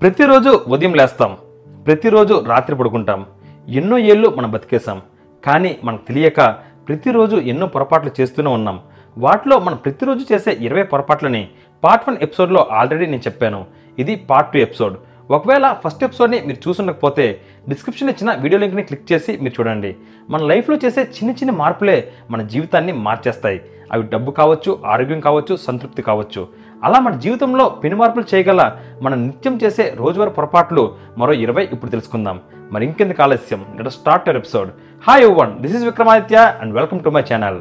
ప్రతిరోజు ఉదయం లేస్తాం ప్రతిరోజు రాత్రి పడుకుంటాం ఎన్నో ఏళ్ళు మనం బతికేసాం కానీ మనకు తెలియక ప్రతిరోజు ఎన్నో పొరపాట్లు చేస్తూనే ఉన్నాం. వాటిలో మనం ప్రతిరోజు చేసే ఇరవై పొరపాట్లని పార్ట్ వన్ ఎపిసోడ్లో ఆల్రెడీ నేను చెప్పాను. ఇది పార్ట్ టూ ఎపిసోడ్. ఒకవేళ ఫస్ట్ ఎపిసోడ్ని మీరు చూసుండకపోతే డిస్క్రిప్షన్ ఇచ్చిన వీడియో లింక్ని క్లిక్ చేసి మీరు చూడండి. మన లైఫ్లో చేసే చిన్న చిన్న మార్పులే మన జీవితాన్ని మార్చేస్తాయి. అవి డబ్బు కావచ్చు ఆరోగ్యం కావచ్చు సంతృప్తి కావచ్చు. అలా మన జీవితంలో పెను మార్పులు చేయగల మనం నిత్యం చేసే రోజువారీ పొరపాట్లు మరో ఇరవై ఇప్పుడు తెలుసుకుందాం. మరి ఇంకెందుకు ఆలస్యం? Let start your episode hi one this is Vikramaditya and welcome to my channel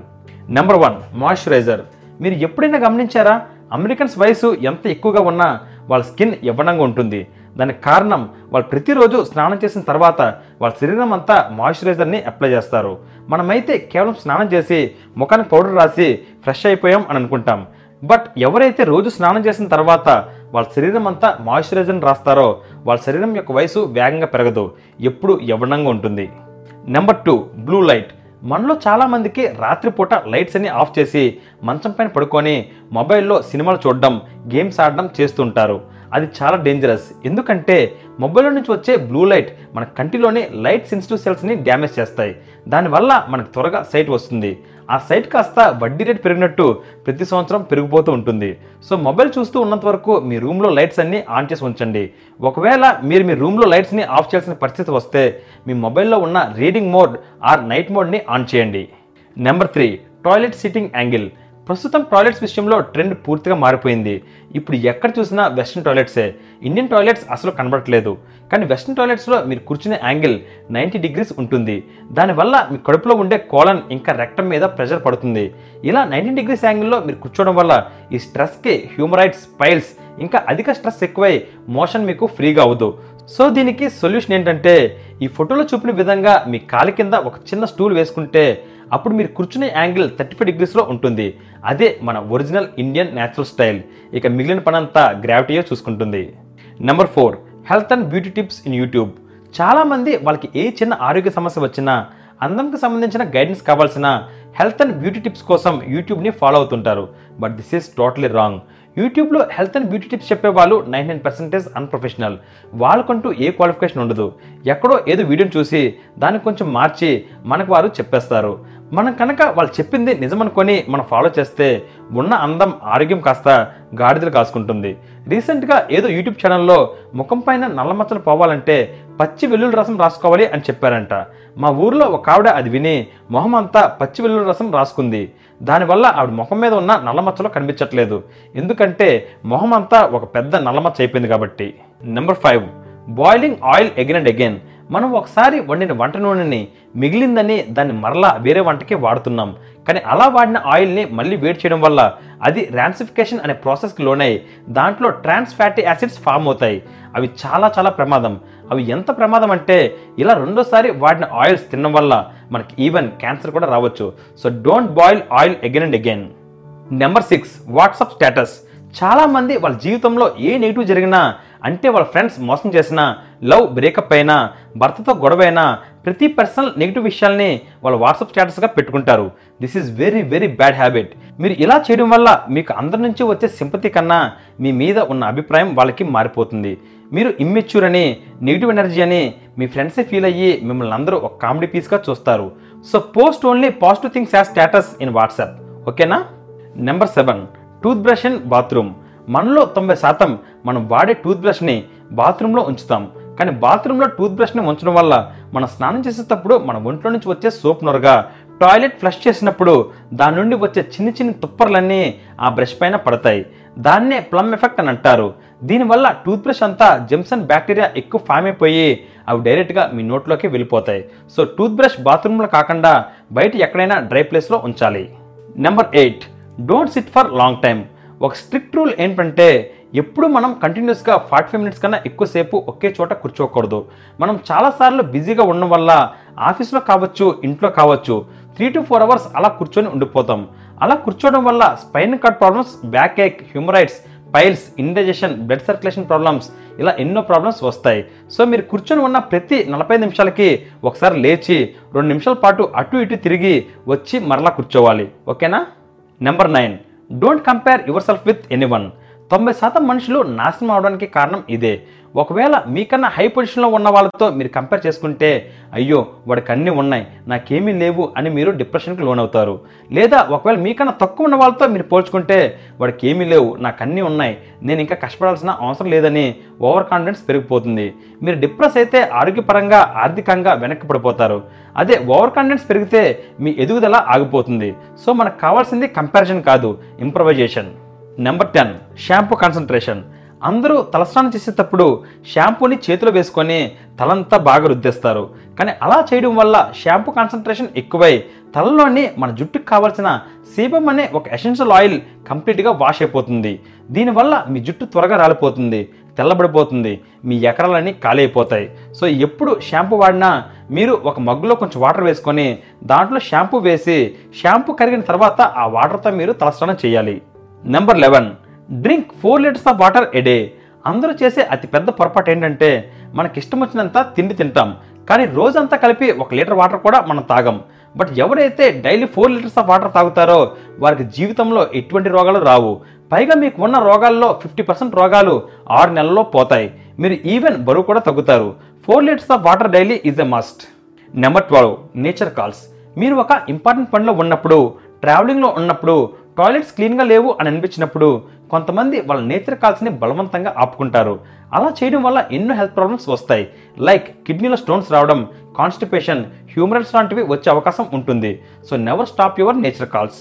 number one moisturiser మీరు ఎప్పుడైనా గమనించారా? అమెరికన్స్ వయసు ఎంత ఎక్కువగా ఉన్నా వాళ్ళ స్కిన్ యవ్వనంగా ఉంటుంది. దానికి కారణం వాళ్ళు ప్రతిరోజు స్నానం చేసిన తర్వాత వాళ్ళ శరీరం అంతా మాయిశ్చరైజర్ని అప్లై చేస్తారు. మనమైతే కేవలం స్నానం చేసి ముఖానికి పౌడర్ రాసి ఫ్రెష్ అయిపోయాం అని అనుకుంటాం. బట్ ఎవరైతే రోజు స్నానం చేసిన తర్వాత వాళ్ళ శరీరం అంతా మాయిశ్చరైజర్ని రాస్తారో వాళ్ళ శరీరం యొక్క వయసు వేగంగా పెరగదు. ఎప్పుడు యవ్వనంగా ఉంటుంది. నెంబర్ టూ బ్లూ లైట్ మనలో చాలామందికి రాత్రిపూట లైట్స్ అన్ని ఆఫ్ చేసి మంచం పైన పడుకొని మొబైల్లో సినిమాలు చూడడం గేమ్స్ ఆడడం చేస్తుంటారు. అది చాలా డేంజరస్ ఎందుకంటే మొబైల్లో నుంచి వచ్చే బ్లూ లైట్ మన కంటిలోని లైట్ సెన్సిటివ్ సెల్స్ని డ్యామేజ్ చేస్తాయి. దానివల్ల మనకు త్వరగా సైట్ వస్తుంది. ఆ సైట్ కాస్త వడ్డీ రేట్ పెరిగినట్టు ప్రతి సంవత్సరం పెరిగిపోతూ ఉంటుంది. సో మొబైల్ చూస్తూ ఉన్నంత వరకు మీ రూమ్లో లైట్స్ అన్నీ ఆన్ చేసి ఉంచండి. ఒకవేళ మీరు మీ రూమ్లో లైట్స్ని ఆఫ్ చేయాల్సిన పరిస్థితి వస్తే మీ మొబైల్లో ఉన్న రీడింగ్ మోడ్ ఆర్ నైట్ మోడ్ని ఆన్ చేయండి. Number three toilet sitting angle ప్రస్తుతం టాయిలెట్స్ విషయంలో ట్రెండ్ పూర్తిగా మారిపోయింది. ఇప్పుడు ఎక్కడ చూసినా వెస్ట్రన్ టాయిలెట్సే. ఇండియన్ టాయిలెట్స్ అసలు కనబడట్లేదు. కానీ వెస్ట్రన్ టాయిలెట్స్లో మీరు కూర్చునే యాంగిల్ నైంటీ డిగ్రీస్ ఉంటుంది. దానివల్ల మీ కడుపులో ఉండే కోలన్ ఇంకా రెక్టం మీద ప్రెషర్ పడుతుంది. ఇలా నైంటీ డిగ్రీస్ యాంగిల్లో మీరు కూర్చోవడం వల్ల ఈ స్ట్రెస్కి హ్యూమరైడ్స్ పైల్స్ ఇంకా అధిక స్ట్రెస్ ఎక్కువై మోషన్ మీకు ఫ్రీగా అవ్వదు. సో దీనికి సొల్యూషన్ ఏంటంటే ఈ ఫోటోలో చూపిన విధంగా మీ కాలి కింద ఒక చిన్న స్టూల్ వేసుకుంటే అప్పుడు మీరు కూర్చునే యాంగిల్ థర్టీ ఫైవ్ డిగ్రీస్లో ఉంటుంది. అదే మన ఒరిజినల్ ఇండియన్ న్యాచురల్ స్టైల్ ఇక మిగిలిన పనంతా గ్రావిటీయే చూసుకుంటుంది. Number four health and beauty tips in YouTube చాలామంది వాళ్ళకి ఏ చిన్న ఆరోగ్య సమస్య వచ్చినా అందంకి సంబంధించిన గైడెన్స్ కావాల్సిన హెల్త్ అండ్ బ్యూటీ టిప్స్ కోసం యూట్యూబ్ని ఫాలో అవుతుంటారు. But this is totally wrong యూట్యూబ్లో హెల్త్ అండ్ బ్యూటీ టిప్స్ చెప్పే వాళ్ళు నైన్ నైన్ పర్సెంటేజ్ అన్ప్రొఫెషనల్ వాళ్ళకంటూ ఏ క్వాలిఫికేషన్ ఉండదు. ఎక్కడో ఏదో వీడియోని చూసి దాన్ని కొంచెం మార్చి మనకు వారు చెప్పేస్తారు. మనం కనుక వాళ్ళు చెప్పింది నిజమనుకొని మనం ఫాలో చేస్తే ఉన్న అందం ఆరోగ్యం కాస్త గాడిదలు కాసుకుంటుంది. రీసెంట్గా ఏదో యూట్యూబ్ ఛానల్లో ముఖం పైన నల్ల మచ్చలు పోవాలంటే పచ్చి వెల్లుల్లి రసం రాసుకోవాలి అని చెప్పారంట. మా ఊర్లో ఒక ఆవిడ అది విని మొహం అంతా పచ్చి వెల్లుల్లి రసం రాసుకుంది. దానివల్ల ఆవిడ ముఖం మీద ఉన్న నల్ల మచ్చలు కనిపించట్లేదు. ఎందుకంటే మొహం అంతా ఒక పెద్ద నల్లమచ్చ అయిపోయింది కాబట్టి. Number five boiling oil again and again మనం ఒకసారి వండిన వంట నూనెని మిగిలిందని దాన్ని మరలా వేరే వంటకి వాడుతున్నాం. కానీ అలా వాడిన ఆయిల్ని మళ్ళీ వేడి చేయడం వల్ల అది ర్యాన్సిఫికేషన్ అనే ప్రాసెస్కి లోనై దాంట్లో ట్రాన్స్ ఫ్యాటీ యాసిడ్స్ ఫామ్ అవుతాయి. అవి చాలా చాలా ప్రమాదం. అవి ఎంత ప్రమాదం అంటే ఇలా రెండోసారి వాడిన ఆయిల్స్ తినడం వల్ల మనకి ఈవెన్ క్యాన్సర్ కూడా రావచ్చు. So don't boil oil again and again. Number six WhatsApp status. చాలామంది వాళ్ళ జీవితంలో ఏ నెగిటివ్ జరిగినా అంటే వాళ్ళ ఫ్రెండ్స్ మోసం చేసినా లవ్ బ్రేకప్ అయినా భర్తతో గొడవ అయినా ప్రతి పర్సనల్ నెగిటివ్ విషయాల్ని వాళ్ళ వాట్సాప్ స్టేటస్గా పెట్టుకుంటారు. This is very very bad habit మీరు ఇలా చేయడం వల్ల మీకు అందరి నుంచి వచ్చే సింపతి కన్నా మీ మీద ఉన్న అభిప్రాయం వాళ్ళకి మారిపోతుంది. మీరు ఇమ్మెచ్యూర్ అని నెగిటివ్ ఎనర్జీ అని మీ ఫ్రెండ్సే ఫీల్ అయ్యి మిమ్మల్ని అందరూ ఒక కామెడీ పీస్గా చూస్తారు. So post only positive things as status in WhatsApp ఓకేనా number seven toothbrush and bathroom మనలో తొంభై శాతం మనం వాడే టూత్ బ్రష్ని బాత్రూంలో ఉంచుతాం. కానీ బాత్రూంలో టూత్ బ్రష్ని ఉంచడం వల్ల మనం స్నానం చేసేటప్పుడు మన ఒంట్లో నుంచి వచ్చే సోప్ నొరగా టాయిలెట్ ఫ్లష్ చేసినప్పుడు దాని నుండి వచ్చే చిన్న చిన్న తుప్పర్లన్నీ ఆ బ్రష్ పైన పడతాయి. దాన్నే ప్లమ్ ఎఫెక్ట్ అని అంటారు. దీనివల్ల టూత్ బ్రష్ అంతా జెమ్సన్ బ్యాక్టీరియా ఎక్కువ ఫామ్ అయిపోయి అవి డైరెక్ట్గా మీ నోట్లోకి వెళ్ళిపోతాయి. సో టూత్ బ్రష్ బాత్రూంలో కాకుండా బయట ఎక్కడైనా డ్రై ప్లేస్లో ఉంచాలి. Number eight don't sit for long time. ఒక స్ట్రిక్ట్ రూల్ ఏంటంటే ఎప్పుడు మనం కంటిన్యూస్గా ఫార్టీ ఫైవ్ మినిట్స్ కన్నా ఎక్కువసేపు ఒకే చోట కూర్చోకూడదు. మనం చాలాసార్లు బిజీగా ఉండడం వల్ల ఆఫీస్లో కావచ్చు ఇంట్లో కావచ్చు త్రీ టు ఫోర్ అవర్స్ అలా కూర్చొని ఉండిపోతాం. అలా కూర్చోవడం వల్ల spine gut problems backache haemorrhoids piles indigestion blood circulation problems ఇలా ఎన్నో ప్రాబ్లమ్స్ వస్తాయి. సో మీరు కూర్చొని ఉన్న ప్రతి నలభై నిమిషాలకి ఒకసారి లేచి రెండు నిమిషాల పాటు అటు ఇటు తిరిగి వచ్చి మరలా కూర్చోవాలి. ఓకేనా? Number nine don't compare yourself with anyone తొంభై శాతం మనుషులు నాశనం అవడానికి కారణం ఇదే. ఒకవేళ మీకన్నా హై పొజిషన్లో ఉన్న వాళ్ళతో మీరు కంపేర్ చేసుకుంటే అయ్యో వాడికి అన్నీ ఉన్నాయి నాకేమీ లేవు అని మీరు డిప్రెషన్కి లోనవుతారు. లేదా ఒకవేళ మీకన్నా తక్కువ ఉన్న వాళ్ళతో మీరు పోల్చుకుంటే వాడికి ఏమీ లేవు నాకు అన్నీ ఉన్నాయి నేను ఇంకా కష్టపడాల్సిన అవసరం లేదని ఓవర్ కాన్ఫిడెన్స్ పెరిగిపోతుంది. మీరు డిప్రెస్ అయితే ఆరోగ్యపరంగా ఆర్థికంగా వెనక్కి పడిపోతారు అదే ఓవర్ కాన్ఫిడెన్స్ పెరిగితే మీ ఎదుగుదల ఆగిపోతుంది. సో మనకు కావాల్సింది కంపారిజన్ కాదు improvisation. Number ten shampoo concentration. అందరూ తలస్నానం చేసేటప్పుడు షాంపూని చేతిలో వేసుకొని తలంతా బాగా రుద్దేస్తారు. కానీ అలా చేయడం వల్ల షాంపూ కాన్సన్ట్రేషన్ ఎక్కువై తలలోని మన జుట్టుకు కావాల్సిన సీబం అనే ఒక ఎసెన్షియల్ ఆయిల్ కంప్లీట్గా వాష్ అయిపోతుంది. దీనివల్ల మీ జుట్టు త్వరగా రాలిపోతుంది తెల్లబడిపోతుంది మీ ఎకరాలన్నీ ఖాళీ అయిపోతాయి సో ఎప్పుడు షాంపూ వాడినా మీరు ఒక మగ్గులో కొంచెం వాటర్ వేసుకొని దాంట్లో షాంపూ వేసి షాంపూ కరిగిన తర్వాత ఆ వాటర్తో మీరు తలస్నానం చేయాలి. Number eleven drink four litres of water a day అందరూ చేసే అతి పెద్ద పొరపాటు ఏంటంటే మనకి ఇష్టం వచ్చినంత తిండి తింటాం. కానీ రోజంతా కలిపి ఒక లీటర్ వాటర్ కూడా మనం తాగం. బట్ ఎవరైతే daily four litres of water తాగుతారో వారికి జీవితంలో ఎటువంటి రోగాలు రావు. పైగా మీకు ఉన్న రోగాల్లో ఫిఫ్టీ పర్సెంట్ రోగాలు ఆరు నెలల్లో పోతాయి. మీరు ఈవెన్ బరువు కూడా తగ్గుతారు. Four litres of water daily is a must number twelve nature calls మీరు ఒక ఇంపార్టెంట్ పనిలో ఉన్నప్పుడు ట్రావెలింగ్లో ఉన్నప్పుడు టాయిలెట్స్ క్లీన్గా లేవు అని అనిపించినప్పుడు కొంతమంది వాళ్ళ నేచర్ కాల్స్ని బలవంతంగా ఆపుకుంటారు. అలా చేయడం వల్ల ఎన్నో హెల్త్ ప్రాబ్లమ్స్ వస్తాయి. లైక్ కిడ్నీలో స్టోన్స్ రావడం కాన్స్టిపేషన్ హ్యూమరల్స్ లాంటివి వచ్చే అవకాశం ఉంటుంది. So never stop your nature calls.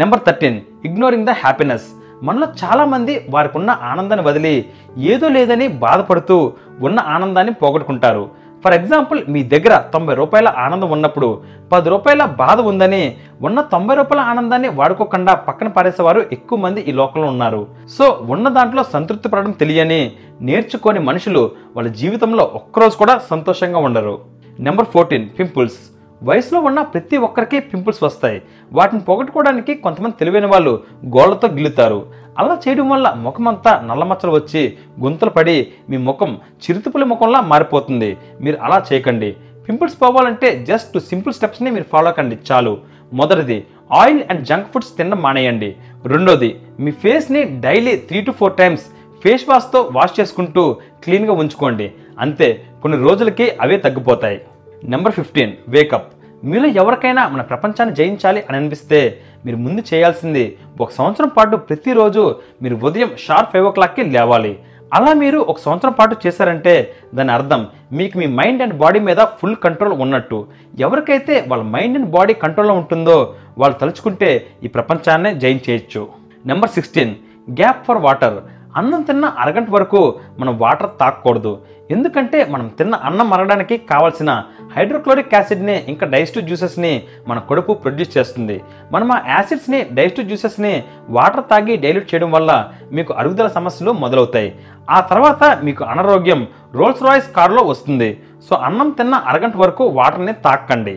Number thirteen ignoring the happiness. మనలో చాలామంది వారికి ఉన్న ఆనందాన్ని వదిలి ఏదో లేదని బాధపడుతూ ఉన్న ఆనందాన్ని పోగొట్టుకుంటారు. ఫర్ ఎగ్జాంపుల్ మీ దగ్గర తొంభై రూపాయల ఆనందం ఉన్నప్పుడు పది రూపాయల బాధ ఉందని ఉన్న తొంభై రూపాయల ఆనందాన్ని వాడుకోకుండా పక్కన పారేసేవారు ఎక్కువ మంది ఈ లోకంలో ఉన్నారు. సో ఉన్న దాంట్లో సంతృప్తి పడడం తెలియని నేర్చుకోని మనుషులు వాళ్ళ జీవితంలో ఒక్కరోజు కూడా సంతోషంగా ఉండరు. నెంబర్ ఫోర్టీన్ పింపుల్స్ వయసులో ఉన్న ప్రతి ఒక్కరికి పింపుల్స్ వస్తాయి. వాటిని పోగొట్టుకోవడానికి కొంతమంది తెలివైన వాళ్ళు గోళ్ళతో గిల్లుతారు. అలా చేయడం వల్ల ముఖమంతా నల్లమచ్చలు వచ్చి గుంతలు పడి మీ ముఖం చిరుతుపుల ముఖంలా మారిపోతుంది. మీరు అలా చేయకండి. పింపుల్స్ పోవాలంటే జస్ట్ సింపుల్ స్టెప్స్ని మీరు ఫాలో కండి. చాలు. మొదటిది ఆయిల్ అండ్ జంక్ ఫుడ్స్ తినడం మానేయండి. రెండోది మీ ఫేస్ని daily three to four times face వాష్తో wash చేసుకుంటూ క్లీన్గా ఉంచుకోండి. అంతే కొన్ని రోజులకి అవే తగ్గిపోతాయి. Number fifteen wake up. మీలో ఎవరికైనా మన ప్రపంచాన్ని జయించాలి అని అనిపిస్తే మీరు ముందు చేయాల్సింది ఒక సంవత్సరం పాటు ప్రతిరోజు మీరు ఉదయం షార్ప్ ఫైవ్ ఓ క్లాక్కి లేవాలి. అలా మీరు ఒక సంవత్సరం పాటు చేశారంటే దాని అర్థం మీకు మీ మైండ్ అండ్ బాడీ మీద ఫుల్ కంట్రోల్ ఉన్నట్టు. ఎవరికైతే వాళ్ళ మైండ్ అండ్ బాడీ కంట్రోల్లో ఉంటుందో వాళ్ళు తలుచుకుంటే ఈ ప్రపంచాన్నే జయించేయచ్చు. Number sixteen gap for water. అన్నం తిన్న అరగంట వరకు మనం వాటర్ తాగకూడదు. ఎందుకంటే మనం తిన్న అన్నం మరగడానికి కావాల్సిన హైడ్రోక్లోరిక్ యాసిడ్ని ఇంకా డైజెస్టివ్ జ్యూసెస్ని మన కడుపు ప్రొడ్యూస్ చేస్తుంది. మనం ఆ యాసిడ్స్ని డైజెస్టివ్ జ్యూసెస్ని వాటర్ తాగి డైల్యూట్ చేయడం వల్ల మీకు అరుగుదల సమస్యలు మొదలవుతాయి. ఆ తర్వాత మీకు అనారోగ్యం రోల్స్ రాయిస్ కారులో వస్తుంది. సో అన్నం తిన్న అరగంట వరకు వాటర్ని తాకండి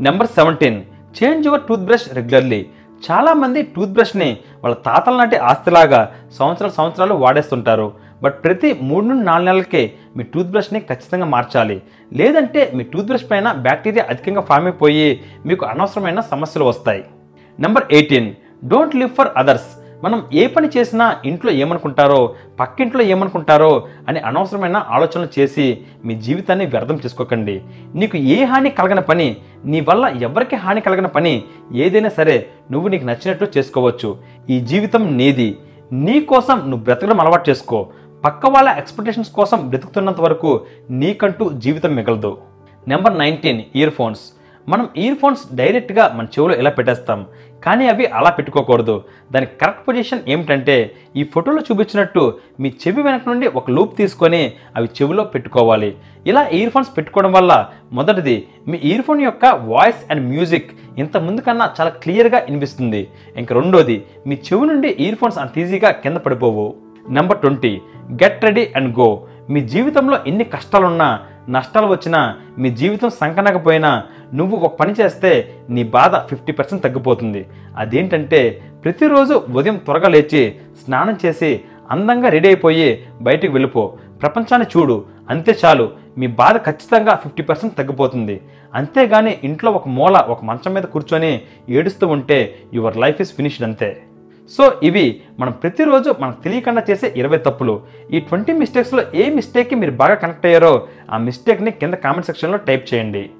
number seventeen change your toothbrush regularly. చాలామంది టూత్ బ్రష్ని వాళ్ళ తాతల నాటి ఆస్తిలాగా సంవత్సరాలు సంవత్సరాలు వాడేస్తుంటారు. బట్ ప్రతి మూడు నుండి నాలుగు నెలలకే మీ టూత్ బ్రష్ని ఖచ్చితంగా మార్చాలి. లేదంటే మీ టూత్ బ్రష్ పైన బ్యాక్టీరియా అధికంగా ఫామ్ అయిపోయి మీకు అనవసరమైన సమస్యలు వస్తాయి. Number eighteen. Don't live for others. మనం ఏ పని చేసినా ఇంట్లో ఏమనుకుంటారో పక్కింట్లో ఏమనుకుంటారో అని అనవసరమైన ఆలోచనలు చేసి మీ జీవితాన్ని వ్యర్థం చేసుకోకండి. నీకు ఏ హాని కలగని పని నీ వల్ల ఎవరికి హాని కలగని పని ఏదైనా సరే నువ్వు నీకు నచ్చినట్లు చేసుకోవచ్చు. ఈ జీవితం నీది. నీ కోసం నువ్వు బ్రతకడం అలవాటు చేసుకో. పక్క వాళ్ళ ఎక్స్పెక్టేషన్స్ కోసం బ్రతుకుతున్నంత వరకు నీకంటూ జీవితం మిగలదు. నెంబర్ నైన్టీన్ ఇయర్ ఫోన్స్ మనం ఇయర్ ఫోన్స్ డైరెక్ట్గా మన చెవిలో ఇలా పెట్టేస్తాం. కానీ అవి అలా పెట్టుకోకూడదు. దానికి కరెక్ట్ పొజిషన్ ఏమిటంటే ఈ ఫోటోలో చూపించినట్టు మీ చెవి వెనక నుండి ఒక లూప్ తీసుకొని అవి చెవిలో పెట్టుకోవాలి. ఇలా ఇయర్ ఫోన్స్ పెట్టుకోవడం వల్ల మొదటిది మీ ఇయర్ ఫోన్ యొక్క వాయిస్ అండ్ మ్యూజిక్ ఇంత ముందు కన్నా చాలా క్లియర్గా వినిపిస్తుంది. ఇంక రెండోది మీ చెవి నుండి ఇయర్ ఫోన్స్ అంత ఈజీగా కింద పడిపోవు. Number twenty get ready and go మీ జీవితంలో ఎన్ని కష్టాలున్నా నష్టాలు వచ్చినా మీ జీవితం సంకనకపోయినా నువ్వు ఒక పని చేస్తే నీ బాధ ఫిఫ్టీ పర్సెంట్ తగ్గిపోతుంది. అదేంటంటే ప్రతిరోజు ఉదయం త్వరగా లేచి స్నానం చేసి అందంగా రెడీ అయిపోయి బయటికి వెళ్ళిపో. ప్రపంచాన్ని చూడు అంతే చాలు. మీ బాధ ఖచ్చితంగా ఫిఫ్టీ పర్సెంట్ తగ్గిపోతుంది. అంతేగాని ఇంట్లో ఒక మూల ఒక మంచం మీద కూర్చొని ఏడుస్తూ ఉంటే యువర్ లైఫ్ ఇస్ ఫినిష్డ్ అంతే. సో ఇవి మనం ప్రతిరోజు మనకు తెలియకుండా చేసే ఇరవై తప్పులు. ఈ ట్వంటీ మిస్టేక్స్లో ఏ మిస్టేక్కి మీరు బాగా కనెక్ట్ అయ్యారో ఆ మిస్టేక్ని కింద కామెంట్ సెక్షన్లో టైప్ చేయండి.